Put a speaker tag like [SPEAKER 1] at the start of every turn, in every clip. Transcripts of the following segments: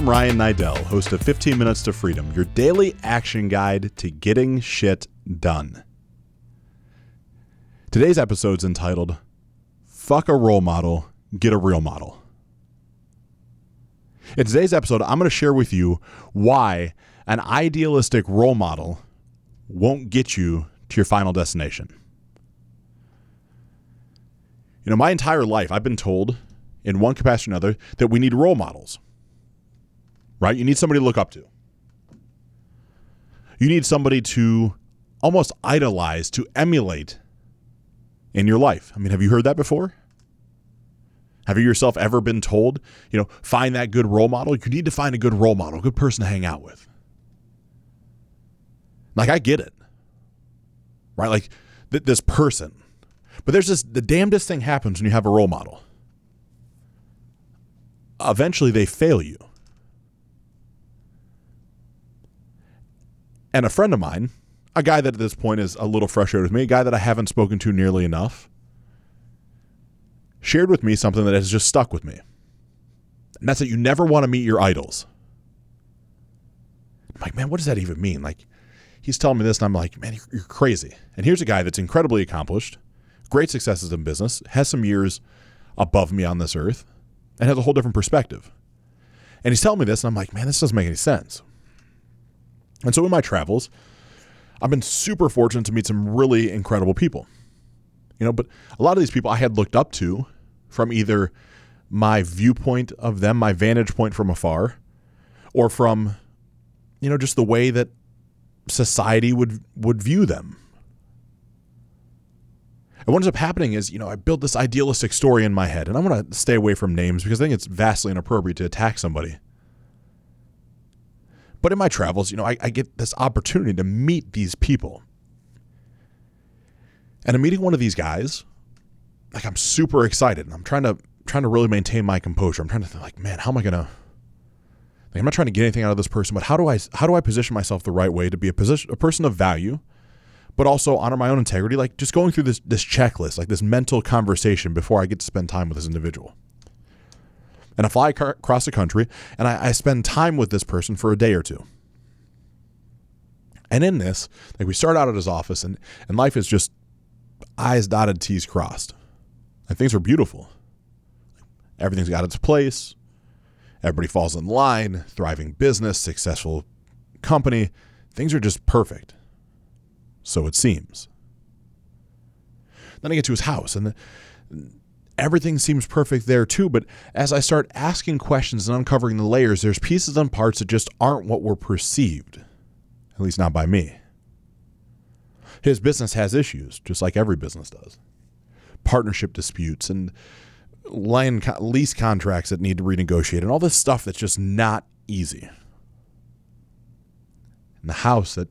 [SPEAKER 1] I'm Ryan Niddel, host of 15 Minutes to Freedom, your daily action guide to getting shit done. Today's episode's entitled Fuck a Role Model, Get a Real Model. In today's episode, I'm going to share with you why an idealistic role model won't get you to your final destination. You know, my entire life, I've been told in one capacity or another that we need role models right? You need somebody to look up to. You need somebody to almost idolize, to emulate in your life. I mean, have you heard that before? Have you yourself ever been told, you know, find that good role model? You need to find a good role model, a good person to hang out with. Like, I get it, right? Like, th- this person. But there's this, the damnedest thing happens when you have a role model. Eventually, they fail you. And a friend of mine, a guy that at this point is a little frustrated with me, a guy that I haven't spoken to nearly enough, shared with me something that has just stuck with me. And that's that you never want to meet your idols. I'm like, man, what does that even mean? Like, he's telling me this, and I'm like, man, you're crazy. And here's a guy that's incredibly accomplished, great successes in business, has some years above me on this earth, and has a whole different perspective. And he's telling me this, and I'm like, man, this doesn't make any sense. And so in my travels, I've been super fortunate to meet some really incredible people. You know, but a lot of these people I had looked up to from either my viewpoint of them, my vantage point from afar, or from you know, just the way that society would would view them. And what ends up happening is, you know, I build this idealistic story in my head, and I want to stay away from names because I think it's vastly inappropriate to attack somebody. But in my travels, you know, I, I get this opportunity to meet these people. And I'm meeting one of these guys, like I'm super excited. And I'm trying to trying to really maintain my composure. I'm trying to think like, man, how am I gonna like, I'm not trying to get anything out of this person, but how do I how do I position myself the right way to be a position a person of value, but also honor my own integrity? Like just going through this this checklist, like this mental conversation before I get to spend time with this individual and I fly across the country and I, I spend time with this person for a day or two. And in this, like we start out at his office and, and life is just I's dotted, T's crossed. And things are beautiful. Everything's got its place. Everybody falls in line, thriving business, successful company. Things are just perfect. So it seems. Then I get to his house and everything seems perfect there too. But as I start asking questions and uncovering the layers, there's pieces and parts that just aren't what were perceived, at least not by me. His business has issues, just like every business does partnership disputes and land lease contracts that need to renegotiate and all this stuff that's just not easy. And the house that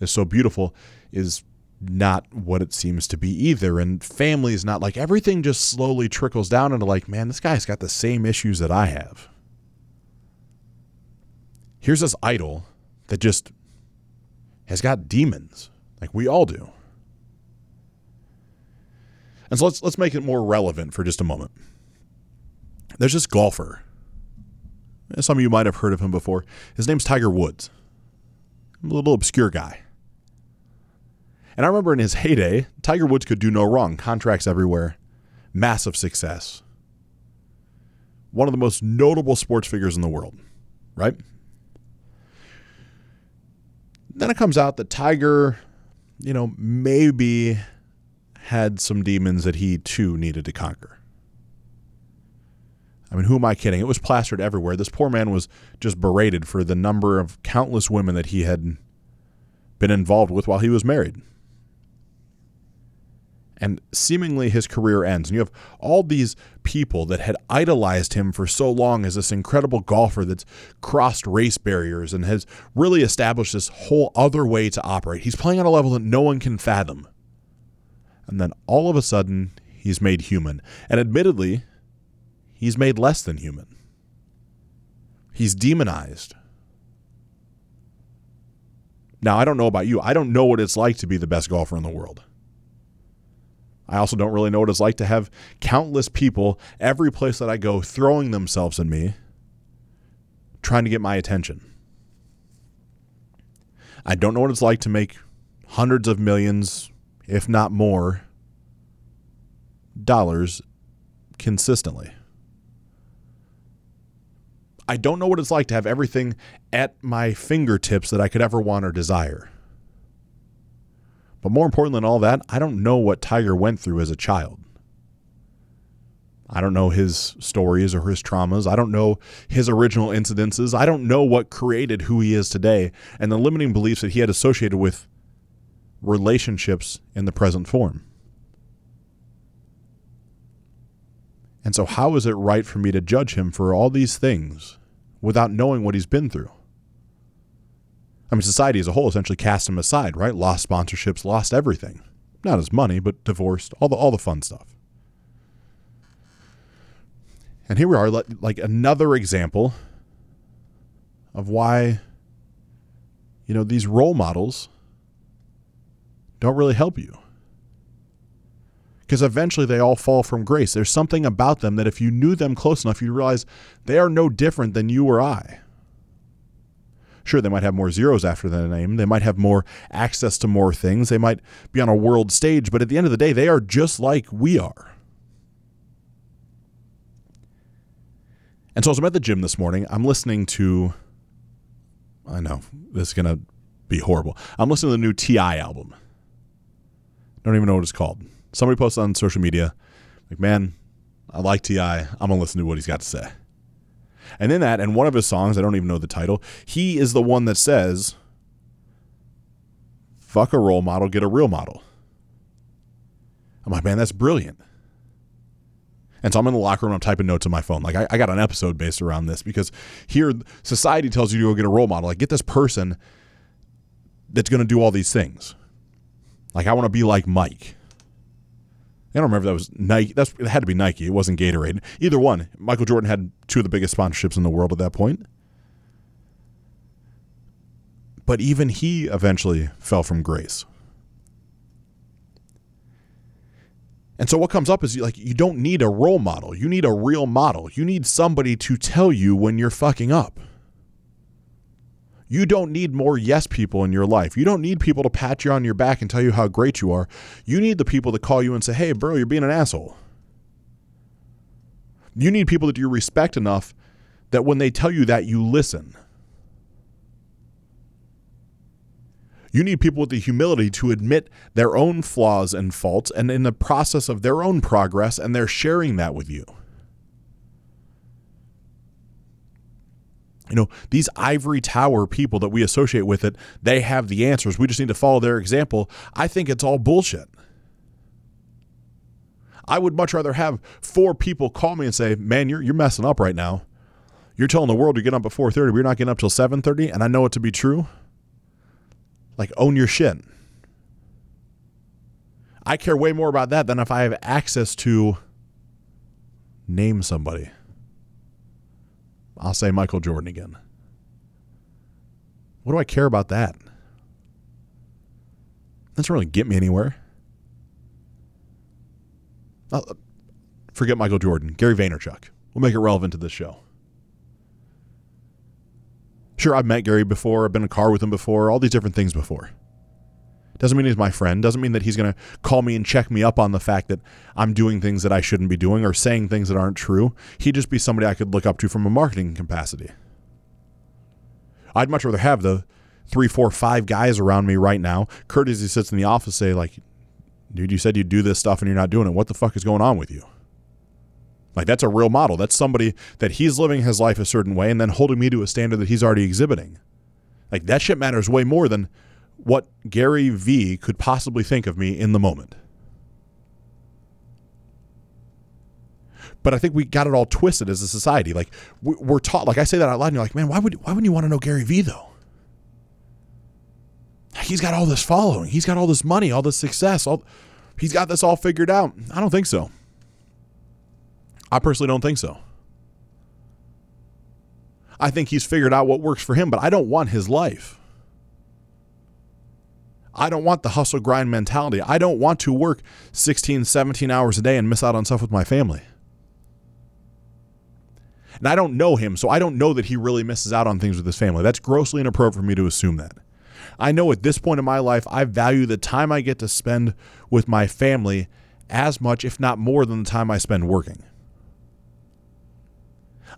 [SPEAKER 1] is so beautiful is not what it seems to be either. And family is not like everything just slowly trickles down into like, man, this guy's got the same issues that I have. Here's this idol that just has got demons, like we all do. And so let's let's make it more relevant for just a moment. There's this golfer. Some of you might have heard of him before. His name's Tiger Woods. A little obscure guy. And I remember in his heyday, Tiger Woods could do no wrong. Contracts everywhere, massive success. One of the most notable sports figures in the world, right? Then it comes out that Tiger, you know, maybe had some demons that he too needed to conquer. I mean, who am I kidding? It was plastered everywhere. This poor man was just berated for the number of countless women that he had been involved with while he was married and seemingly his career ends. And you have all these people that had idolized him for so long as this incredible golfer that's crossed race barriers and has really established this whole other way to operate. He's playing on a level that no one can fathom. And then all of a sudden, he's made human. And admittedly, he's made less than human. He's demonized. Now, I don't know about you. I don't know what it's like to be the best golfer in the world. I also don't really know what it's like to have countless people every place that I go throwing themselves at me, trying to get my attention. I don't know what it's like to make hundreds of millions, if not more, dollars consistently. I don't know what it's like to have everything at my fingertips that I could ever want or desire. But more important than all that, I don't know what Tiger went through as a child. I don't know his stories or his traumas. I don't know his original incidences. I don't know what created who he is today and the limiting beliefs that he had associated with relationships in the present form. And so, how is it right for me to judge him for all these things without knowing what he's been through? I mean, society as a whole essentially cast him aside, right? Lost sponsorships, lost everything. Not his money, but divorced, all the all the fun stuff. And here we are, like another example of why, you know, these role models don't really help you. Because eventually they all fall from grace. There's something about them that if you knew them close enough, you realize they are no different than you or I. Sure, they might have more zeros after their name. They might have more access to more things. They might be on a world stage, but at the end of the day, they are just like we are. And so as I'm at the gym this morning, I'm listening to I know this is gonna be horrible. I'm listening to the new T.I. album. Don't even know what it's called. Somebody posted on social media, like, man, I like T.I. I'm gonna listen to what he's got to say. And in that, and one of his songs, I don't even know the title, he is the one that says, Fuck a role model, get a real model. I'm like, man, that's brilliant. And so I'm in the locker room, I'm typing notes on my phone. Like I, I got an episode based around this because here society tells you to go get a role model. Like get this person that's going to do all these things. Like I want to be like Mike. I don't remember that was Nike. That's it had to be Nike. It wasn't Gatorade. Either one. Michael Jordan had two of the biggest sponsorships in the world at that point. But even he eventually fell from grace. And so what comes up is like you don't need a role model. You need a real model. You need somebody to tell you when you're fucking up. You don't need more yes people in your life. You don't need people to pat you on your back and tell you how great you are. You need the people to call you and say, "Hey, bro, you're being an asshole." You need people that you respect enough that when they tell you that you listen. You need people with the humility to admit their own flaws and faults and in the process of their own progress, and they're sharing that with you. You know, these ivory tower people that we associate with it, they have the answers. We just need to follow their example. I think it's all bullshit. I would much rather have four people call me and say, "Man, you're you're messing up right now. You're telling the world you're getting up at 4:30, but you're not getting up till 7:30, and I know it to be true." Like, own your shit. I care way more about that than if I have access to name somebody. I'll say Michael Jordan again. What do I care about that? That doesn't really get me anywhere. Uh, forget Michael Jordan. Gary Vaynerchuk. We'll make it relevant to this show. Sure, I've met Gary before, I've been in a car with him before, all these different things before. Doesn't mean he's my friend. Doesn't mean that he's going to call me and check me up on the fact that I'm doing things that I shouldn't be doing or saying things that aren't true. He'd just be somebody I could look up to from a marketing capacity. I'd much rather have the three, four, five guys around me right now. Kurt, as he sits in the office, say, like, dude, you said you'd do this stuff and you're not doing it. What the fuck is going on with you? Like that's a real model. That's somebody that he's living his life a certain way and then holding me to a standard that he's already exhibiting. Like that shit matters way more than what Gary V could possibly think of me in the moment. But I think we got it all twisted as a society. Like we're taught, like I say that out loud, and you're like, man, why would why wouldn't you want to know Gary V though? He's got all this following, he's got all this money, all this success, all he's got this all figured out. I don't think so. I personally don't think so. I think he's figured out what works for him, but I don't want his life. I don't want the hustle grind mentality. I don't want to work 16, 17 hours a day and miss out on stuff with my family. And I don't know him, so I don't know that he really misses out on things with his family. That's grossly inappropriate for me to assume that. I know at this point in my life, I value the time I get to spend with my family as much, if not more, than the time I spend working.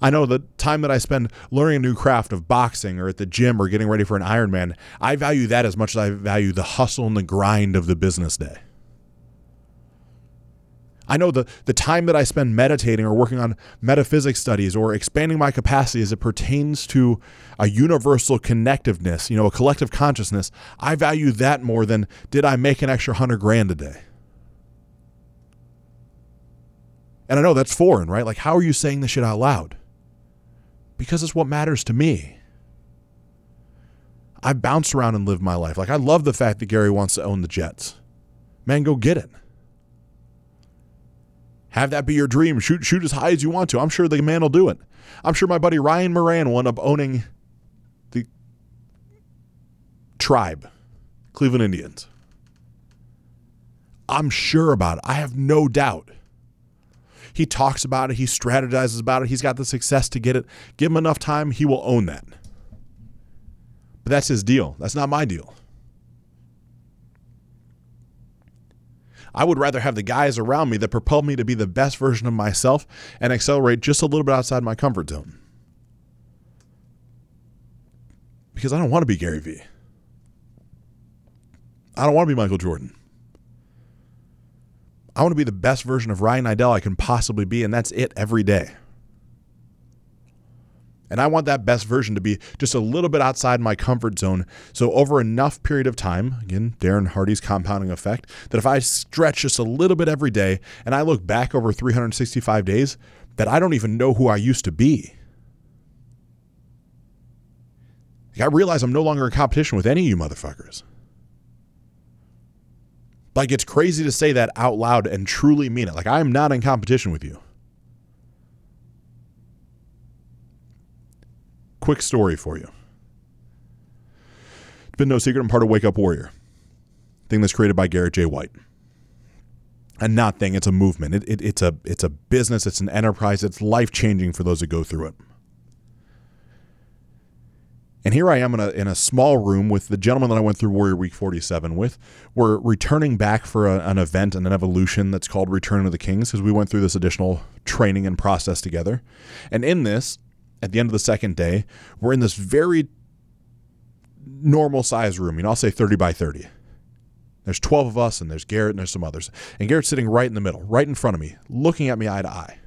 [SPEAKER 1] I know the time that I spend learning a new craft of boxing or at the gym or getting ready for an Ironman, I value that as much as I value the hustle and the grind of the business day. I know the, the time that I spend meditating or working on metaphysics studies or expanding my capacity as it pertains to a universal connectiveness, you know, a collective consciousness, I value that more than did I make an extra hundred grand a day. And I know that's foreign, right? Like, how are you saying this shit out loud? Because it's what matters to me. I bounce around and live my life. Like, I love the fact that Gary wants to own the Jets. Man, go get it. Have that be your dream. Shoot, shoot as high as you want to. I'm sure the man will do it. I'm sure my buddy Ryan Moran end up owning the tribe, Cleveland Indians. I'm sure about it. I have no doubt. He talks about it, he strategizes about it, he's got the success to get it. Give him enough time, he will own that. But that's his deal. That's not my deal. I would rather have the guys around me that propel me to be the best version of myself and accelerate just a little bit outside my comfort zone. Because I don't want to be Gary Vee. I don't want to be Michael Jordan. I want to be the best version of Ryan Niddel I can possibly be, and that's it every day. And I want that best version to be just a little bit outside my comfort zone. So, over enough period of time, again, Darren Hardy's compounding effect, that if I stretch just a little bit every day and I look back over 365 days, that I don't even know who I used to be. I realize I'm no longer in competition with any of you motherfuckers. Like, it's crazy to say that out loud and truly mean it. Like, I am not in competition with you. quick story for you. It's been no secret I'm part of Wake Up Warrior, thing that's created by Garrett J. White. And not thing, it's a movement. It, it, it's a it's a business. It's an enterprise. It's life changing for those that go through it. And here I am in a in a small room with the gentleman that I went through Warrior Week 47 with. We're returning back for a, an event and an evolution that's called Return of the Kings because we went through this additional training and process together. And in this, at the end of the second day, we're in this very normal size room. You know, I'll say 30 by 30. There's 12 of us, and there's Garrett, and there's some others. And Garrett's sitting right in the middle, right in front of me, looking at me eye to eye.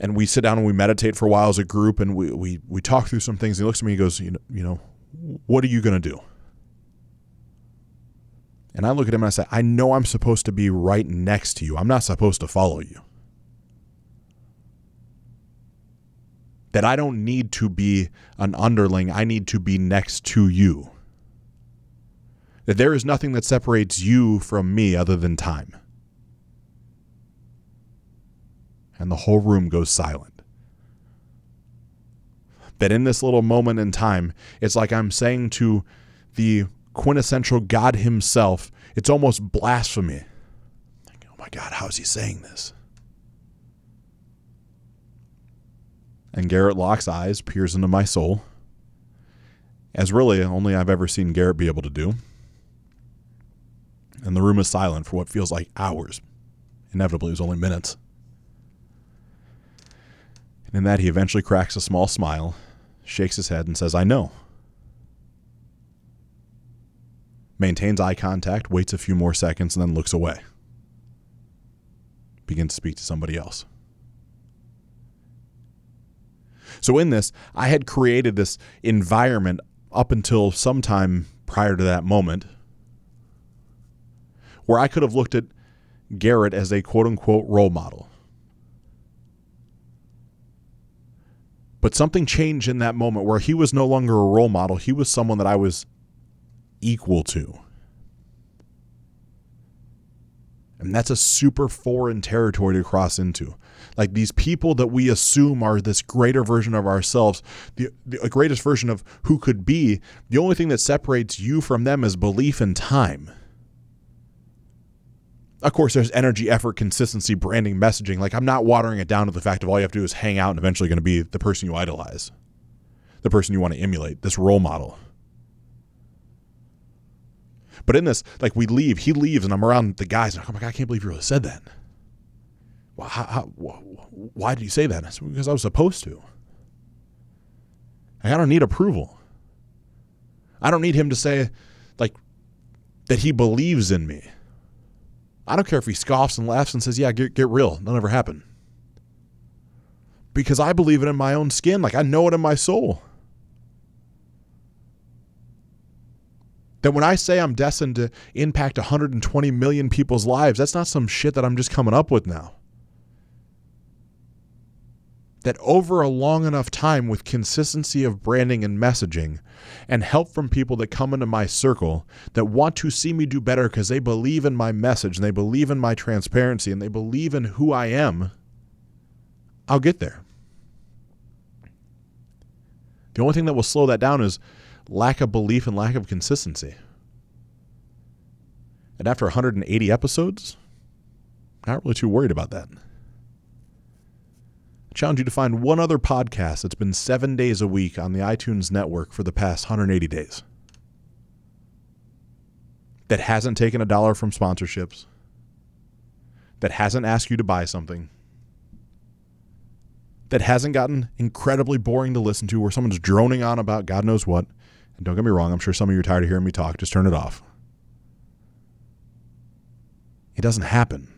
[SPEAKER 1] And we sit down and we meditate for a while as a group, and we, we, we talk through some things. He looks at me and he goes, you know, you know what are you going to do? And I look at him and I say, I know I'm supposed to be right next to you. I'm not supposed to follow you. that I don't need to be an underling, I need to be next to you. That there is nothing that separates you from me other than time. And the whole room goes silent. That in this little moment in time, it's like I'm saying to the quintessential God Himself, it's almost blasphemy. Like, oh my God, how is He saying this? And Garrett locks eyes, peers into my soul, as really only I've ever seen Garrett be able to do. And the room is silent for what feels like hours. Inevitably, it was only minutes. And in that, he eventually cracks a small smile, shakes his head, and says, I know. Maintains eye contact, waits a few more seconds, and then looks away. Begins to speak to somebody else. So in this, I had created this environment up until sometime prior to that moment where I could have looked at Garrett as a quote unquote role model. But something changed in that moment where he was no longer a role model. He was someone that I was equal to. And that's a super foreign territory to cross into. Like these people that we assume are this greater version of ourselves, the, the greatest version of who could be, the only thing that separates you from them is belief in time. Of course, there's energy, effort, consistency, branding, messaging. Like, I'm not watering it down to the fact of all you have to do is hang out and eventually going to be the person you idolize, the person you want to emulate, this role model. But in this, like, we leave, he leaves, and I'm around the guys, and I'm like, oh I can't believe you really said that. Well, how, how, why did you say that? I said, because I was supposed to. I don't need approval. I don't need him to say, like, that he believes in me. I don't care if he scoffs and laughs and says, Yeah, get, get real. That'll never happen. Because I believe it in my own skin. Like I know it in my soul. That when I say I'm destined to impact 120 million people's lives, that's not some shit that I'm just coming up with now that over a long enough time with consistency of branding and messaging and help from people that come into my circle that want to see me do better because they believe in my message and they believe in my transparency and they believe in who I am, I'll get there. The only thing that will slow that down is lack of belief and lack of consistency. And after 180 episodes, not really too worried about that. Challenge you to find one other podcast that's been seven days a week on the iTunes network for the past 180 days that hasn't taken a dollar from sponsorships, that hasn't asked you to buy something, that hasn't gotten incredibly boring to listen to, where someone's droning on about God knows what. And don't get me wrong, I'm sure some of you are tired of hearing me talk. Just turn it off. It doesn't happen.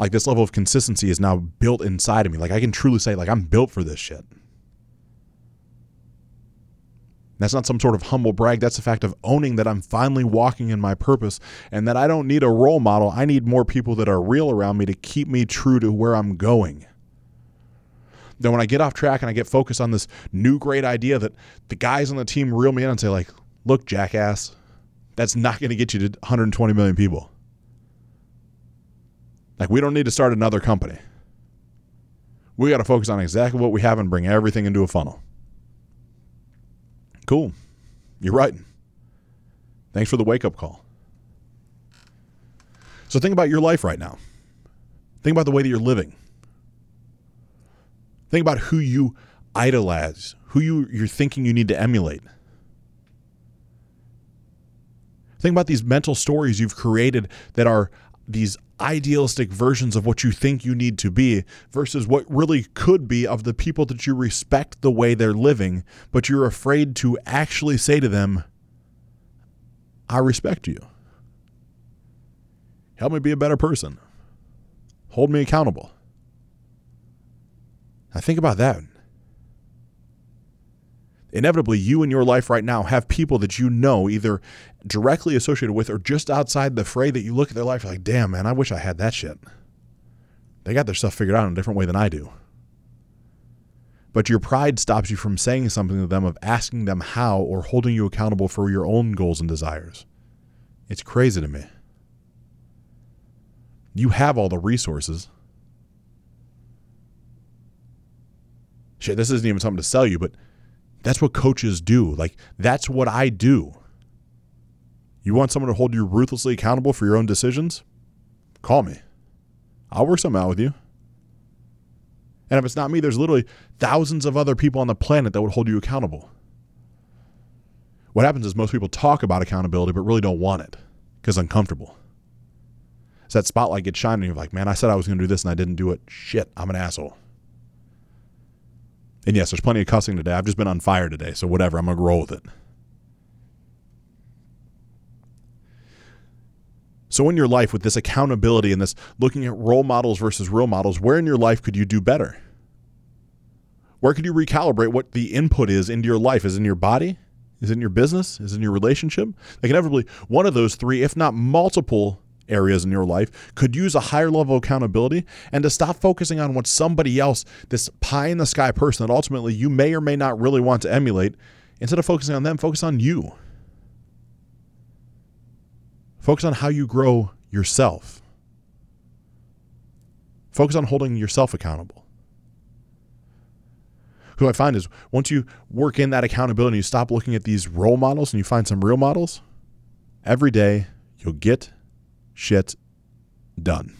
[SPEAKER 1] Like this level of consistency is now built inside of me. Like I can truly say, like, I'm built for this shit. That's not some sort of humble brag. That's the fact of owning that I'm finally walking in my purpose and that I don't need a role model. I need more people that are real around me to keep me true to where I'm going. Then when I get off track and I get focused on this new great idea that the guys on the team reel me in and say, like, look, jackass, that's not going to get you to 120 million people. Like, we don't need to start another company. We got to focus on exactly what we have and bring everything into a funnel. Cool. You're right. Thanks for the wake up call. So, think about your life right now. Think about the way that you're living. Think about who you idolize, who you, you're thinking you need to emulate. Think about these mental stories you've created that are these idealistic versions of what you think you need to be versus what really could be of the people that you respect the way they're living, but you're afraid to actually say to them, I respect you. Help me be a better person. Hold me accountable. Now, think about that inevitably you in your life right now have people that you know either directly associated with or just outside the fray that you look at their life like, damn, man, I wish I had that shit. They got their stuff figured out in a different way than I do. But your pride stops you from saying something to them, of asking them how, or holding you accountable for your own goals and desires. It's crazy to me. You have all the resources. Shit, this isn't even something to sell you, but that's what coaches do. Like, that's what I do. You want someone to hold you ruthlessly accountable for your own decisions? Call me. I'll work something out with you. And if it's not me, there's literally thousands of other people on the planet that would hold you accountable. What happens is most people talk about accountability but really don't want it because uncomfortable. So that spotlight gets shining. You're like, man, I said I was going to do this and I didn't do it. Shit, I'm an asshole. And yes, there's plenty of cussing today. I've just been on fire today, so whatever. I'm going to roll with it. So, in your life, with this accountability and this looking at role models versus real models, where in your life could you do better? Where could you recalibrate what the input is into your life? Is in your body? Is in your business? Is in your relationship? Like inevitably, one of those three, if not multiple areas in your life could use a higher level of accountability and to stop focusing on what somebody else, this pie in the sky person that ultimately you may or may not really want to emulate, instead of focusing on them, focus on you. Focus on how you grow yourself. Focus on holding yourself accountable. Who I find is once you work in that accountability, you stop looking at these role models and you find some real models, every day you'll get shit done.